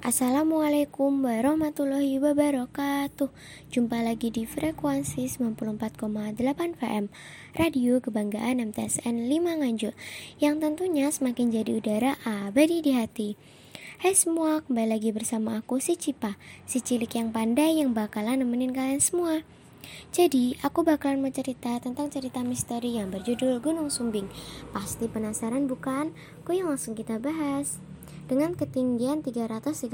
Assalamualaikum warahmatullahi wabarakatuh Jumpa lagi di frekuensi 94,8 FM Radio Kebanggaan MTSN 5 Nganjuk Yang tentunya semakin jadi udara abadi di hati Hai semua, kembali lagi bersama aku si Cipa Si cilik yang pandai yang bakalan nemenin kalian semua jadi, aku bakalan mau cerita tentang cerita misteri yang berjudul Gunung Sumbing. Pasti penasaran bukan? Gue yang langsung kita bahas. Dengan ketinggian 331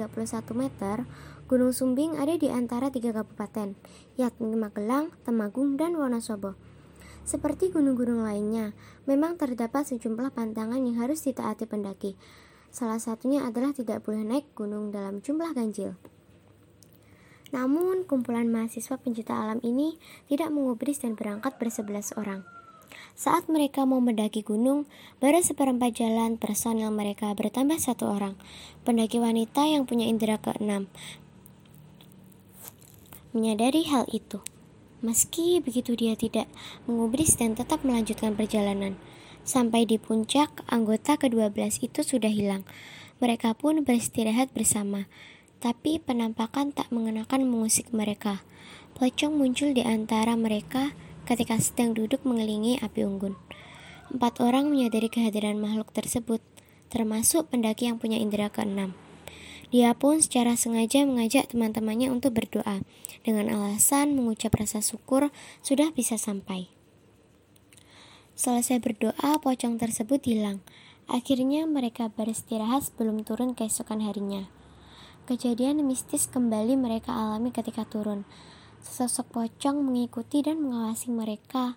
meter, Gunung Sumbing ada di antara tiga kabupaten, yakni Magelang, Temanggung, dan Wonosobo. Seperti gunung-gunung lainnya, memang terdapat sejumlah pantangan yang harus ditaati pendaki. Salah satunya adalah tidak boleh naik gunung dalam jumlah ganjil. Namun, kumpulan mahasiswa pencinta alam ini tidak mengubris dan berangkat bersebelas orang. Saat mereka mau mendaki gunung, baru seperempat jalan personil mereka bertambah satu orang, pendaki wanita yang punya indera keenam. Menyadari hal itu, meski begitu dia tidak mengubris dan tetap melanjutkan perjalanan. Sampai di puncak, anggota ke-12 itu sudah hilang. Mereka pun beristirahat bersama, tapi penampakan tak mengenakan mengusik mereka. Pocong muncul di antara mereka ketika sedang duduk mengelilingi api unggun. Empat orang menyadari kehadiran makhluk tersebut, termasuk pendaki yang punya indera keenam. Dia pun secara sengaja mengajak teman-temannya untuk berdoa, dengan alasan mengucap rasa syukur sudah bisa sampai. Selesai berdoa, pocong tersebut hilang. Akhirnya mereka beristirahat sebelum turun keesokan harinya. Kejadian mistis kembali mereka alami ketika turun. Sesosok pocong mengikuti dan mengawasi mereka.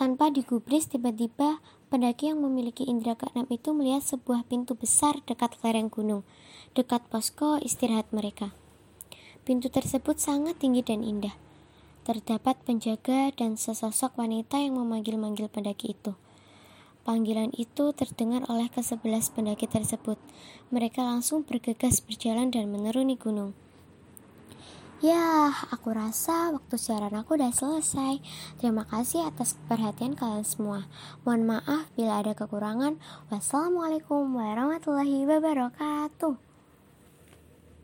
Tanpa digubris, tiba-tiba pendaki yang memiliki indera keenam itu melihat sebuah pintu besar dekat lereng gunung, dekat posko istirahat mereka. Pintu tersebut sangat tinggi dan indah. Terdapat penjaga dan sesosok wanita yang memanggil-manggil pendaki itu. Panggilan itu terdengar oleh kesebelas pendaki tersebut. Mereka langsung bergegas berjalan dan menuruni gunung. Ya, aku rasa waktu siaran aku udah selesai. Terima kasih atas perhatian kalian semua. Mohon maaf bila ada kekurangan. Wassalamualaikum warahmatullahi wabarakatuh.